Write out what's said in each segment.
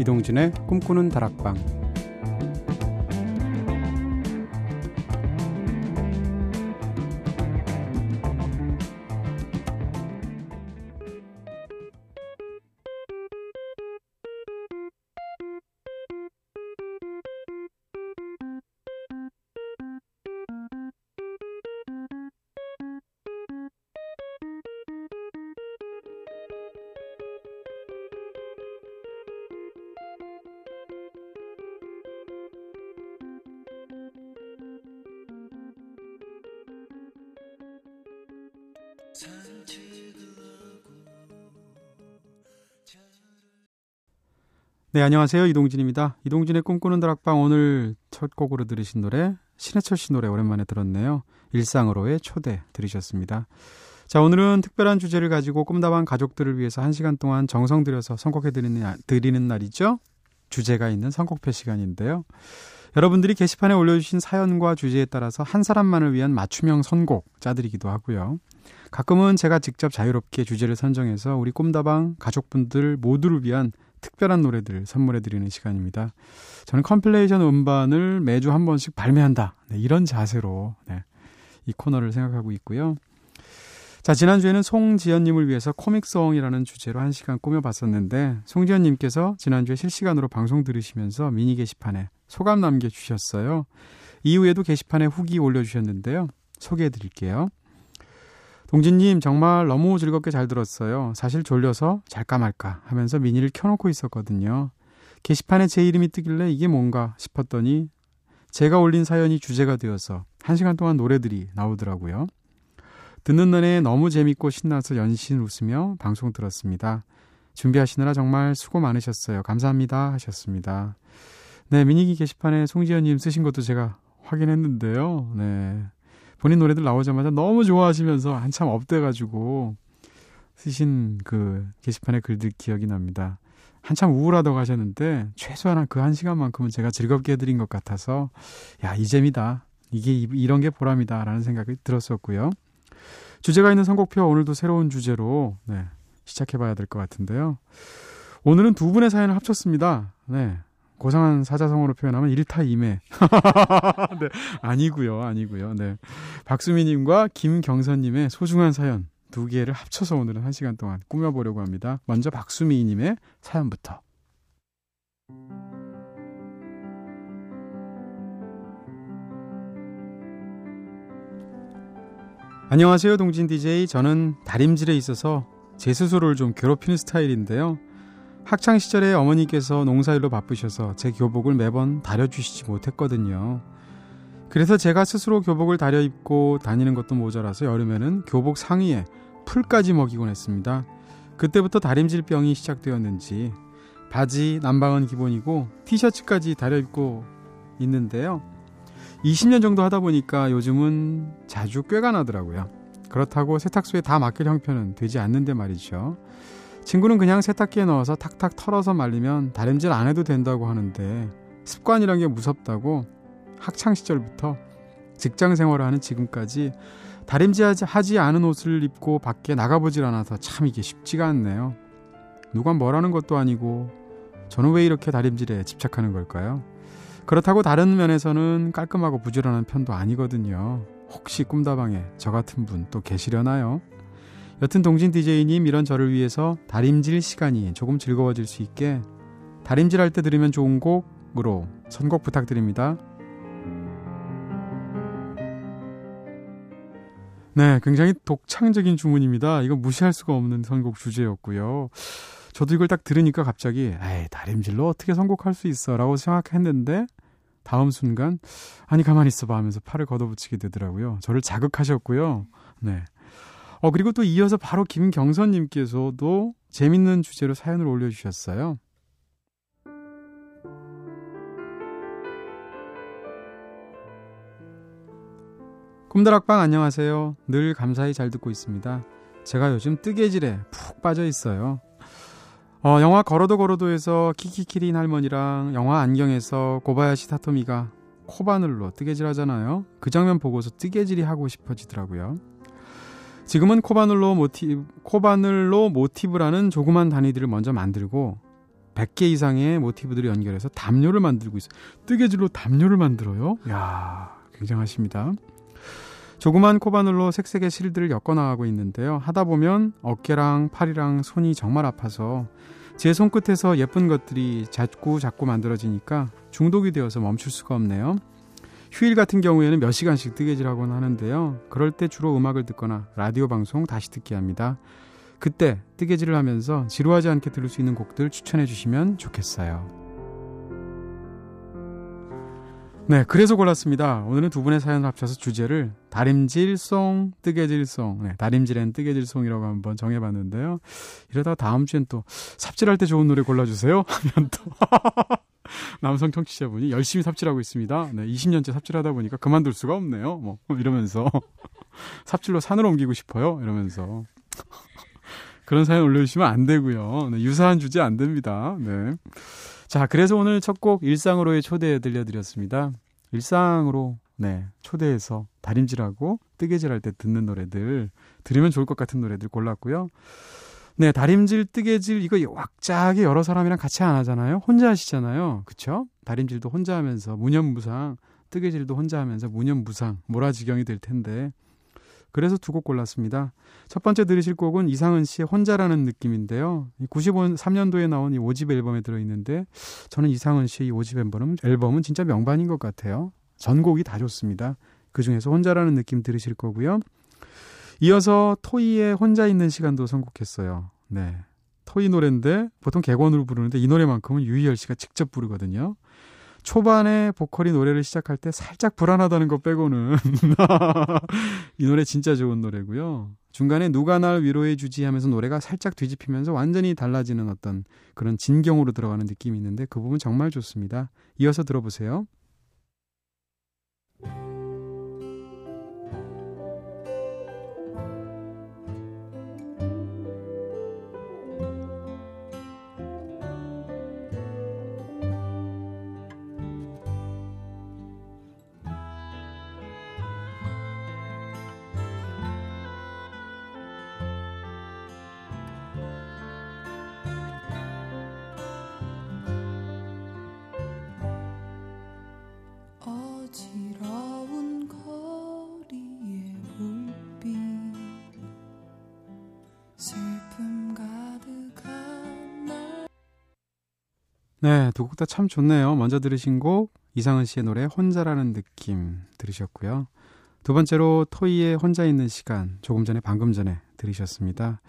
이동진의 꿈꾸는 다락방 네, 안녕하세요. 이동진입니다. 이동진의 꿈꾸는 다락방 오늘 첫 곡으로 들으신 노래 신해철 씨 노래 오랜만에 들었네요. 일상으로의 초대 들으셨습니다. 자, 오늘은 특별한 주제를 가지고 꿈다방 가족들을 위해서 한 시간 동안 정성 들여서 선곡해 드리는, 드리는 날이죠. 주제가 있는 선곡표 시간인데요. 여러분들이 게시판에 올려주신 사연과 주제에 따라서 한 사람만을 위한 맞춤형 선곡 짜드리기도 하고요. 가끔은 제가 직접 자유롭게 주제를 선정해서 우리 꿈다방 가족분들 모두를 위한 특별한 노래들 선물해 드리는 시간입니다. 저는 compilation 음반을 매주 한 번씩 발매한다. 네, 이런 자세로 네, 이 코너를 생각하고 있고요. 자, 지난주에는 송지연님을 위해서 comic song이라는 주제로 한 시간 꾸며봤었는데, 송지연님께서 지난주에 실시간으로 방송 들으시면서 미니 게시판에 소감 남겨주셨어요. 이후에도 게시판에 후기 올려주셨는데요. 소개해 드릴게요. 동진님 정말 너무 즐겁게 잘 들었어요. 사실 졸려서 잘까 말까 하면서 미니를 켜놓고 있었거든요. 게시판에 제 이름이 뜨길래 이게 뭔가 싶었더니 제가 올린 사연이 주제가 되어서 한 시간 동안 노래들이 나오더라고요. 듣는 내내 너무 재밌고 신나서 연신 웃으며 방송 들었습니다. 준비하시느라 정말 수고 많으셨어요. 감사합니다. 하셨습니다. 네, 미니기 게시판에 송지현님 쓰신 것도 제가 확인했는데요. 네. 본인 노래들 나오자마자 너무 좋아하시면서 한참 업돼가지고 쓰신 그 게시판에 글들 기억이 납니다. 한참 우울하다고 하셨는데 최소한 그 한 시간만큼은 제가 즐겁게 해드린 것 같아서 야 이 재미다 이게 이런 게 보람이다 라는 생각이 들었었고요. 주제가 있는 선곡표 오늘도 새로운 주제로 네, 시작해봐야 될 것 같은데요. 오늘은 두 분의 사연을 합쳤습니다. 네, 고상한 사자성어로 표현하면 일타이매. 네, 아니고요, 아니고요. 네, 박수미님과 김경선님의 소중한 사연 두 개를 합쳐서 오늘은 한 시간 동안 꾸며보려고 합니다. 먼저 박수미님의 사연부터. 안녕하세요, 동진 DJ. 저는 다림질에 있어서 제 스스로를 좀 괴롭히는 스타일인데요. 학창 시절에 어머니께서 농사일로 바쁘셔서 제 교복을 매번 다려주시지 못했거든요. 그래서 제가 스스로 교복을 다려 입고 다니는 것도 모자라서 여름에는 교복 상의에 풀까지 먹이곤 했습니다. 그때부터 다림질병이 시작되었는지 바지 난방은 기본이고 티셔츠까지 다려 입고 있는데요. 20년 정도 하다 보니까 요즘은 자주 꾀가 나더라고요. 그렇다고 세탁소에 다 맡길 형편은 되지 않는데 말이죠. 친구는 그냥 세탁기에 넣어서 탁탁 털어서 말리면 다림질 안 해도 된다고 하는데 습관이란 게 무섭다고 학창 시절부터 직장 생활을 하는 지금까지 다림질하지 않은 옷을 입고 밖에 나가보질 않아서 참 이게 쉽지가 않네요. 누가 뭐라는 것도 아니고 저는 왜 이렇게 다림질에 집착하는 걸까요? 그렇다고 다른 면에서는 깔끔하고 부지런한 편도 아니거든요. 혹시 꿈다방에 저 같은 분 또 계시려나요? 여튼 동진 DJ님 이런 저를 위해서 다림질 시간이 조금 즐거워질 수 있게 다림질 할 때 들으면 좋은 곡으로 선곡 부탁드립니다. 네, 굉장히 독창적인 주문입니다. 이거 무시할 수가 없는 선곡 주제였고요. 저도 이걸 딱 들으니까 갑자기 에이, 다림질로 어떻게 선곡할 수 있어 라고 생각했는데 다음 순간 아니 가만히 있어봐 하면서 팔을 걷어붙이게 되더라고요. 저를 자극하셨고요. 네. 어, 그리고 또 이어서 바로 김경선님께서도 재밌는 주제로 사연을 올려주셨어요. 꿈다락방 안녕하세요. 늘 감사히 잘 듣고 있습니다. 제가 요즘 뜨개질에 푹 빠져 있어요. 어, 영화 걸어도 걸어도에서 키키키린 할머니랑 영화 안경에서 고바야시 타토미가 코바늘로 뜨개질 하잖아요. 그 장면 보고서 뜨개질이 하고 싶어지더라고요. 지금은 코바늘로 모티 코바늘로 모티브라는 조그만 단위들을 먼저 만들고 100개 이상의 모티브들을 연결해서 담요를 만들고 있어요. 뜨개질로 담요를 만들어요? 야 굉장하십니다. 조그만 코바늘로 색색의 실들을 엮어 나가고 있는데요. 하다 보면 어깨랑 팔이랑 손이 정말 아파서 제 손끝에서 예쁜 것들이 자꾸 자꾸 만들어지니까 중독이 되어서 멈출 수가 없네요. 휴일 같은 경우에는 몇 시간씩 뜨개질하곤 하는데요. 그럴 때 주로 음악을 듣거나 라디오 방송 다시 듣기 합니다. 그때 뜨개질을 하면서 지루하지 않게 들을 수 있는 곡들 추천해 주시면 좋겠어요. 네, 그래서 골랐습니다. 오늘은 두 분의 사연을 합쳐서 주제를 다림질송, 뜨개질송, 네, 다림질앤 뜨개질송이라고 한번 정해봤는데요. 이러다가 다음 주엔 또 삽질할 때 좋은 노래 골라주세요 하면 또 남성 청취자분이 열심히 삽질하고 있습니다. 네, 20년째 삽질하다 보니까 그만둘 수가 없네요. 뭐 이러면서 삽질로 산을 옮기고 싶어요. 이러면서 그런 사연 올려주시면 안 되고요. 네, 유사한 주제 안 됩니다. 네. 자, 그래서 오늘 첫 곡 일상으로의 초대 들려드렸습니다. 일상으로 네 초대해서 다림질하고 뜨개질할 때 듣는 노래들 들으면 좋을 것 같은 노래들 골랐고요. 네 다림질 뜨개질 이거 왁자하게 여러 사람이랑 같이 안 하잖아요. 혼자 하시잖아요. 그쵸? 다림질도 혼자 하면서 무념무상 뜨개질도 혼자 하면서 무념무상 모라지경이 될 텐데 그래서 두 곡 골랐습니다. 첫 번째 들으실 곡은 이상은 씨의 혼자라는 느낌인데요. 93년도에 나온 이 5집 앨범에 들어있는데 저는 이상은 씨의 이 5집 앨범은, 앨범은 진짜 명반인 것 같아요. 전곡이 다 좋습니다. 그 중에서 혼자라는 느낌 들으실 거고요. 이어서 토이의 혼자 있는 시간도 선곡했어요. 네. 토이 노래인데 보통 객원으로 부르는데 이 노래만큼은 유희열 씨가 직접 부르거든요. 초반에 보컬이 노래를 시작할 때 살짝 불안하다는 것 빼고는 이 노래 진짜 좋은 노래고요. 중간에 누가 날 위로해 주지 하면서 노래가 살짝 뒤집히면서 완전히 달라지는 어떤 그런 진경으로 들어가는 느낌이 있는데 그 부분 정말 좋습니다. 이어서 들어보세요. 네, 두 곡 다 참 좋네요. 먼저 들으신 곡 이상은 씨의 노래 혼자라는 느낌 들으셨고요. 두 번째로 토이의 혼자 있는 시간 조금 전에 방금 전에 들으셨습니다.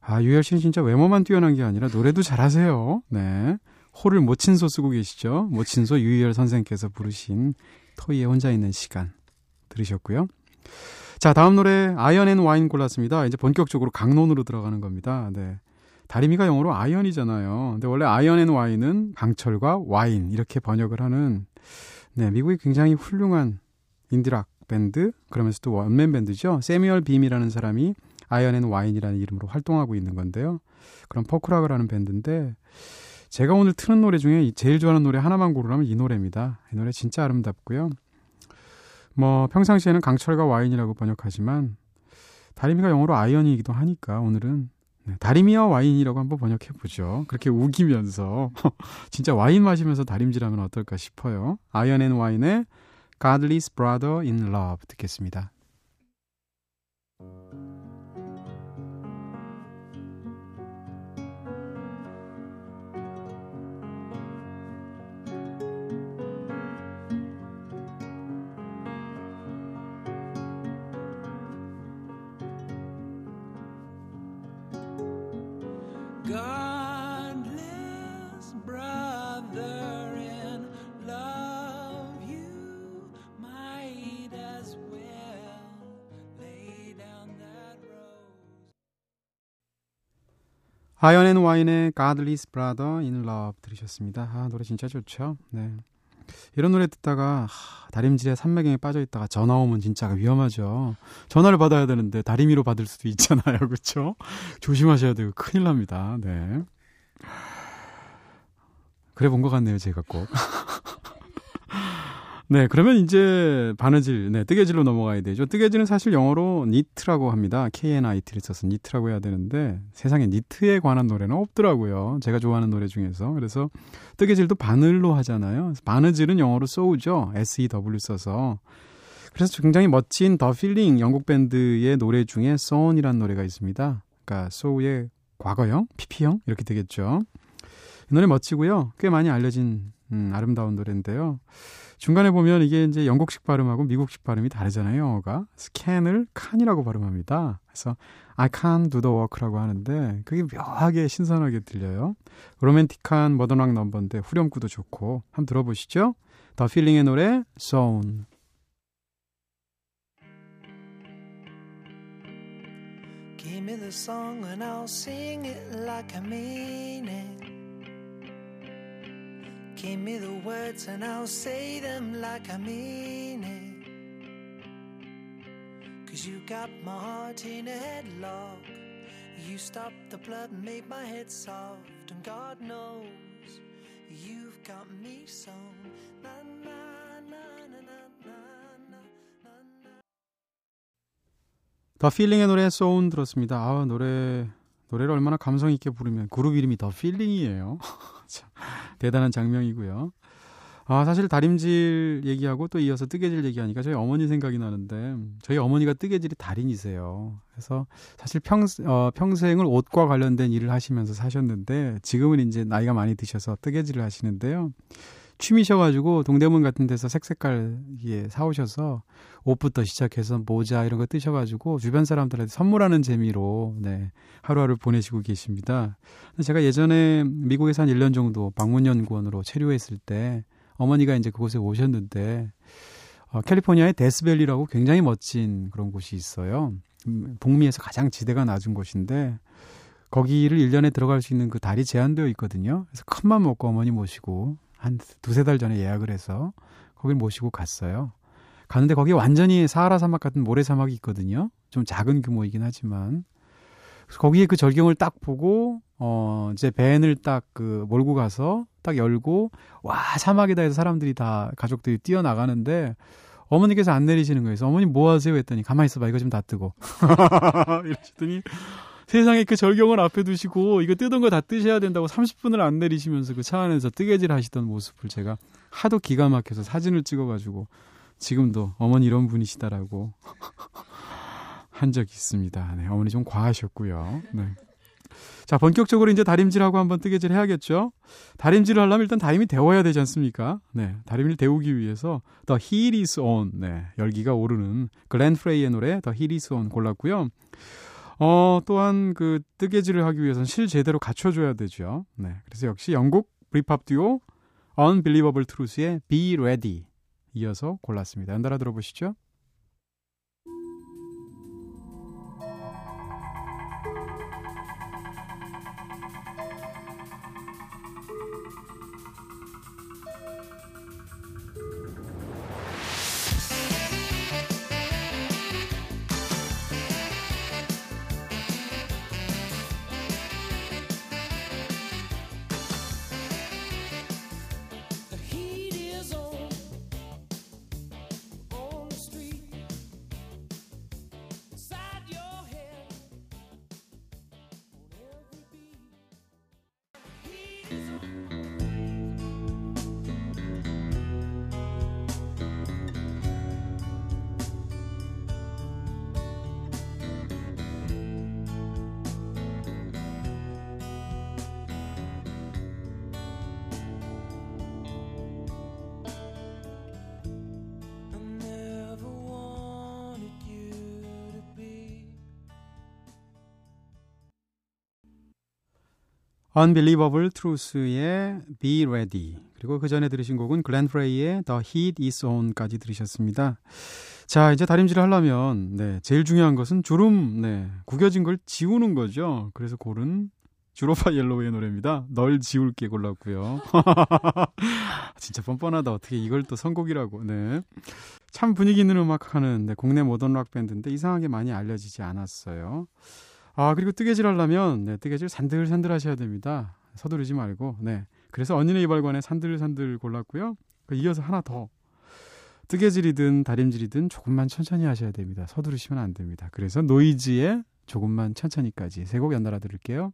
아 유열 씨는 진짜 외모만 뛰어난 게 아니라 노래도 잘하세요. 네, 호를 모친소 쓰고 계시죠. 모친소 유희열 선생께서 부르신 토이의 혼자 있는 시간 들으셨고요. 자 다음 노래 아이언 앤 와인 골랐습니다. 이제 본격적으로 강론으로 들어가는 겁니다. 네. 다리미가 영어로 iron이잖아요. 근데 원래 아이언 앤 와인은 강철과 와인 이렇게 번역을 하는 네, 미국의 굉장히 훌륭한 인디락 밴드 그러면서 또 원맨 밴드죠. 새뮤얼 빔이라는 사람이 아이언 앤 와인이라는 이름으로 활동하고 있는 건데요. 그런 포크락을 하는 밴드인데 제가 오늘 트는 노래 중에 제일 좋아하는 노래 하나만 고르라면 이 노래입니다. 이 노래 진짜 아름답고요. 뭐 평상시에는 강철과 와인이라고 번역하지만 다리미가 영어로 iron이기도 하니까 오늘은 네, 다리미와 와인이라고 한번 번역해 보죠. 그렇게 우기면서 진짜 와인 마시면서 다림질하면 어떨까 싶어요. 아이언 앤 와인의 Godly's Brother in Love 듣겠습니다. 아이언 앤 와인의 Godly's Brother in Love 들으셨습니다. 아, 노래 진짜 좋죠. 네. 이런 노래 듣다가 하, 다림질에 삼매경에 빠져 있다가 전화 오면 진짜 위험하죠. 전화를 받아야 되는데 다리미로 받을 수도 있잖아요. 그렇죠? 조심하셔야 되고 큰일 납니다. 네. 그래 본 것 같네요, 제가 꼭. 네, 그러면 이제 바느질, 네, 뜨개질로 넘어가야 되죠. 뜨개질은 사실 영어로 knit라고 합니다. K-N-I-T를 써서 knit라고 해야 되는데 세상에 knit에 관한 노래는 없더라고요. 제가 좋아하는 노래 중에서. 그래서 뜨개질도 바늘로 하잖아요. 바느질은 영어로 sew죠. S-E-W 써서. 그래서 굉장히 멋진 The Feeling 영국 밴드의 노래 중에 Sewn이라는 노래가 있습니다. 그러니까 sew의 과거형, PP형 이렇게 되겠죠. 이 노래 멋지고요. 꽤 많이 알려진 음, 아름다운 노래인데요. 중간에 보면 이게 이제 영국식 발음하고 미국식 발음이 다르잖아요, 영어가. can을 칸이라고 발음합니다. 그래서 I can do the work라고 하는데 그게 묘하게 신선하게 들려요. 로맨틱한 머던락 넘버인데 후렴구도 좋고 한번 들어보시죠. 더 필링의 노래 Zone. Give me the song and I'll sing it like I mean it. Give me the words and I'll say them like I mean it. Cause you got my heart in a headlock. You stopped the blood and made my head soft. And God knows you've got me sewn. Na, na, na, na, na, na, na, na. The Feeling의 노래 Sewn 들었습니다. 아, 노래 노래를 얼마나 감성 있게 부르면 그룹 이름이 The Feeling이에요. 대단한 장면이고요. 아, 사실 다림질 얘기하고 또 이어서 뜨개질 얘기하니까 저희 어머니 생각이 나는데 저희 어머니가 뜨개질이 달인이세요. 그래서 사실 평, 어, 평생을 옷과 관련된 일을 하시면서 사셨는데 지금은 이제 나이가 많이 드셔서 뜨개질을 하시는데요. 취미셔가지고 동대문 같은 데서 색색깔 예, 사오셔서 옷부터 시작해서 모자 이런 거 뜨셔가지고 주변 사람들한테 선물하는 재미로 네 하루하루 보내시고 계십니다. 제가 예전에 미국에서 한 1년 정도 방문연구원으로 체류했을 때 어머니가 이제 그곳에 오셨는데 어, 캘리포니아의 데스밸리라고 굉장히 멋진 그런 곳이 있어요. 음, 북미에서 가장 지대가 낮은 곳인데 거기를 1년에 들어갈 수 있는 그 달이 제한되어 있거든요. 그래서 큰맘 먹고 어머니 모시고 한 두세 달 전에 예약을 해서 거길 모시고 갔어요. 가는데 거기 완전히 사하라 사막 같은 모래 사막이 있거든요. 좀 작은 규모이긴 하지만. 거기에 그 절경을 딱 보고, 어, 이제 밴을 딱 그 몰고 가서 딱 열고, 와, 사막이다 해서 사람들이 다 가족들이 뛰어나가는데, 어머니께서 안 내리시는 거예요. 그래서 어머니 뭐 하세요? 했더니 가만히 있어봐. 이거 좀 다 뜨고. 이러시더니 세상에 그 절경을 앞에 두시고 이거 뜨던 거다 뜨셔야 된다고 30분을 안 내리시면서 그 차 안에서 뜨개질 하시던 모습을 제가 하도 기가 막혀서 사진을 찍어가지고 지금도 어머니 이런 분이시다라고 한 적이 있습니다. 네, 어머니 좀 과하셨고요. 네. 자, 본격적으로 이제 다림질하고 한번 뜨개질 해야겠죠? 다림질을 하려면 일단 다림이 데워야 되지 않습니까? 네. 다림을 데우기 위해서 The Heat is On. 네. 열기가 오르는 글렌 프레이의 노래 The Heat is On 골랐고요. 어, 또한 그 뜨개질을 하기 위해서는 실 제대로 갖춰줘야 되죠. 네. 그래서 역시 영국 브리팝 듀오 Unbelievable Truth의 Be Ready 이어서 골랐습니다. 연달아 들어보시죠. Unbelievable Truth의 Be Ready 그리고 그 전에 들으신 곡은 글렌 프레이의 The Heat Is On까지 들으셨습니다. 자 이제 다림질을 하려면 네 제일 중요한 것은 주름 네 구겨진 걸 지우는 거죠. 그래서 고른 주로파 옐로우의 노래입니다. 널 지울게 골랐고요. 진짜 뻔뻔하다. 어떻게 이걸 또 선곡이라고. 네. 참 분위기 있는 음악 하는 네, 국내 모던 락 밴드인데 이상하게 많이 알려지지 않았어요. 아, 그리고 뜨개질 하려면, 네, 뜨개질 산들산들 하셔야 됩니다. 서두르지 말고, 네. 그래서 언니네 이발관에 산들산들 골랐고요. 그 이어서 하나 더. 뜨개질이든 다림질이든 조금만 천천히 하셔야 됩니다. 서두르시면 안 됩니다. 그래서 노이즈의 조금만 천천히까지 세 곡 연달아 들을게요.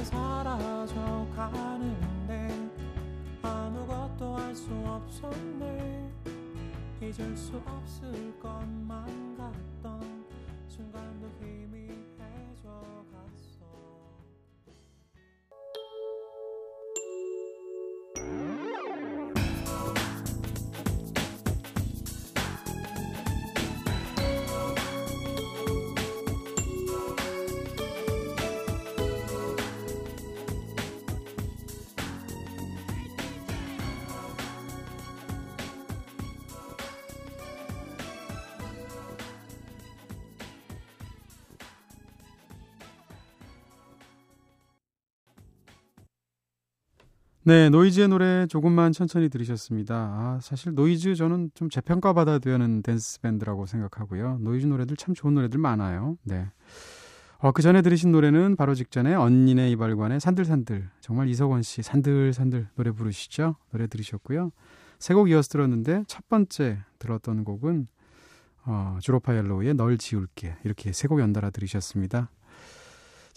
게 사라져 가는데 아무것도 할수 없었네. 잊을 수 없을 것만 같던 순간도 네, 노이즈의 노래 조금만 천천히 들으셨습니다. 아, 사실 노이즈 저는 좀 재평가 받아야 되는 댄스 밴드라고 생각하고요. 노이즈 노래들 참 좋은 노래들 많아요. 네. 어, 그 전에 들으신 노래는 바로 직전에 언니네 이발관의 산들산들. 정말 이석원 씨 산들산들 노래 부르시죠? 노래 들으셨고요. 세 곡 이어서 들었는데 첫 번째 들었던 곡은 어, 주로파 옐로우의 널 지울게. 이렇게 세 곡 연달아 들으셨습니다.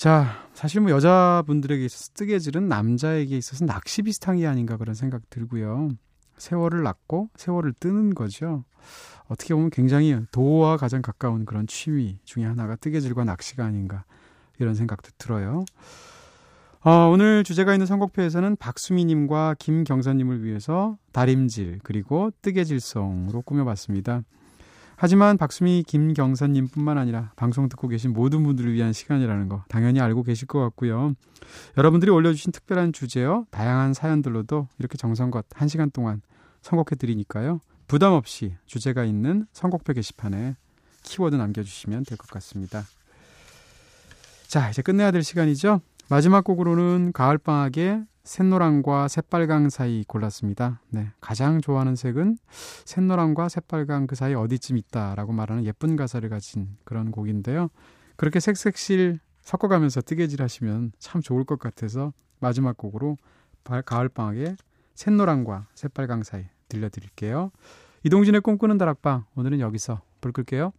자, 사실 뭐 여자분들에게 있어서 뜨개질은 남자에게 있어서 낚시 비슷한 게 아닌가 그런 생각 들고요. 세월을 낳고 세월을 뜨는 거죠. 어떻게 보면 굉장히 도와 가장 가까운 그런 취미 중에 하나가 뜨개질과 낚시가 아닌가 이런 생각도 들어요. 어, 오늘 주제가 있는 선곡표에서는 박수미님과 김경선님을 위해서 다림질 그리고 뜨개질송으로 꾸며봤습니다. 하지만 박수미 김경선님뿐만 아니라 방송 듣고 계신 모든 분들을 위한 시간이라는 거 당연히 알고 계실 것 같고요. 여러분들이 올려주신 특별한 주제요, 다양한 사연들로도 이렇게 정성껏 한 시간 동안 선곡해 드리니까요. 부담 없이 주제가 있는 선곡표 게시판에 키워드 남겨주시면 될 것 같습니다. 자, 이제 끝내야 될 시간이죠. 마지막 곡으로는 가을방학의 샛노랑과 새빨강 사이 골랐습니다. 네, 가장 좋아하는 색은 샛노랑과 새빨강 그 사이 어디쯤 있다라고 말하는 예쁜 가사를 가진 그런 곡인데요. 그렇게 색색실 섞어가면서 뜨개질 하시면 참 좋을 것 같아서 마지막 곡으로 가을방학의 샛노랑과 새빨강 사이 들려드릴게요. 이동진의 꿈꾸는 다락방 오늘은 여기서 불 끌게요.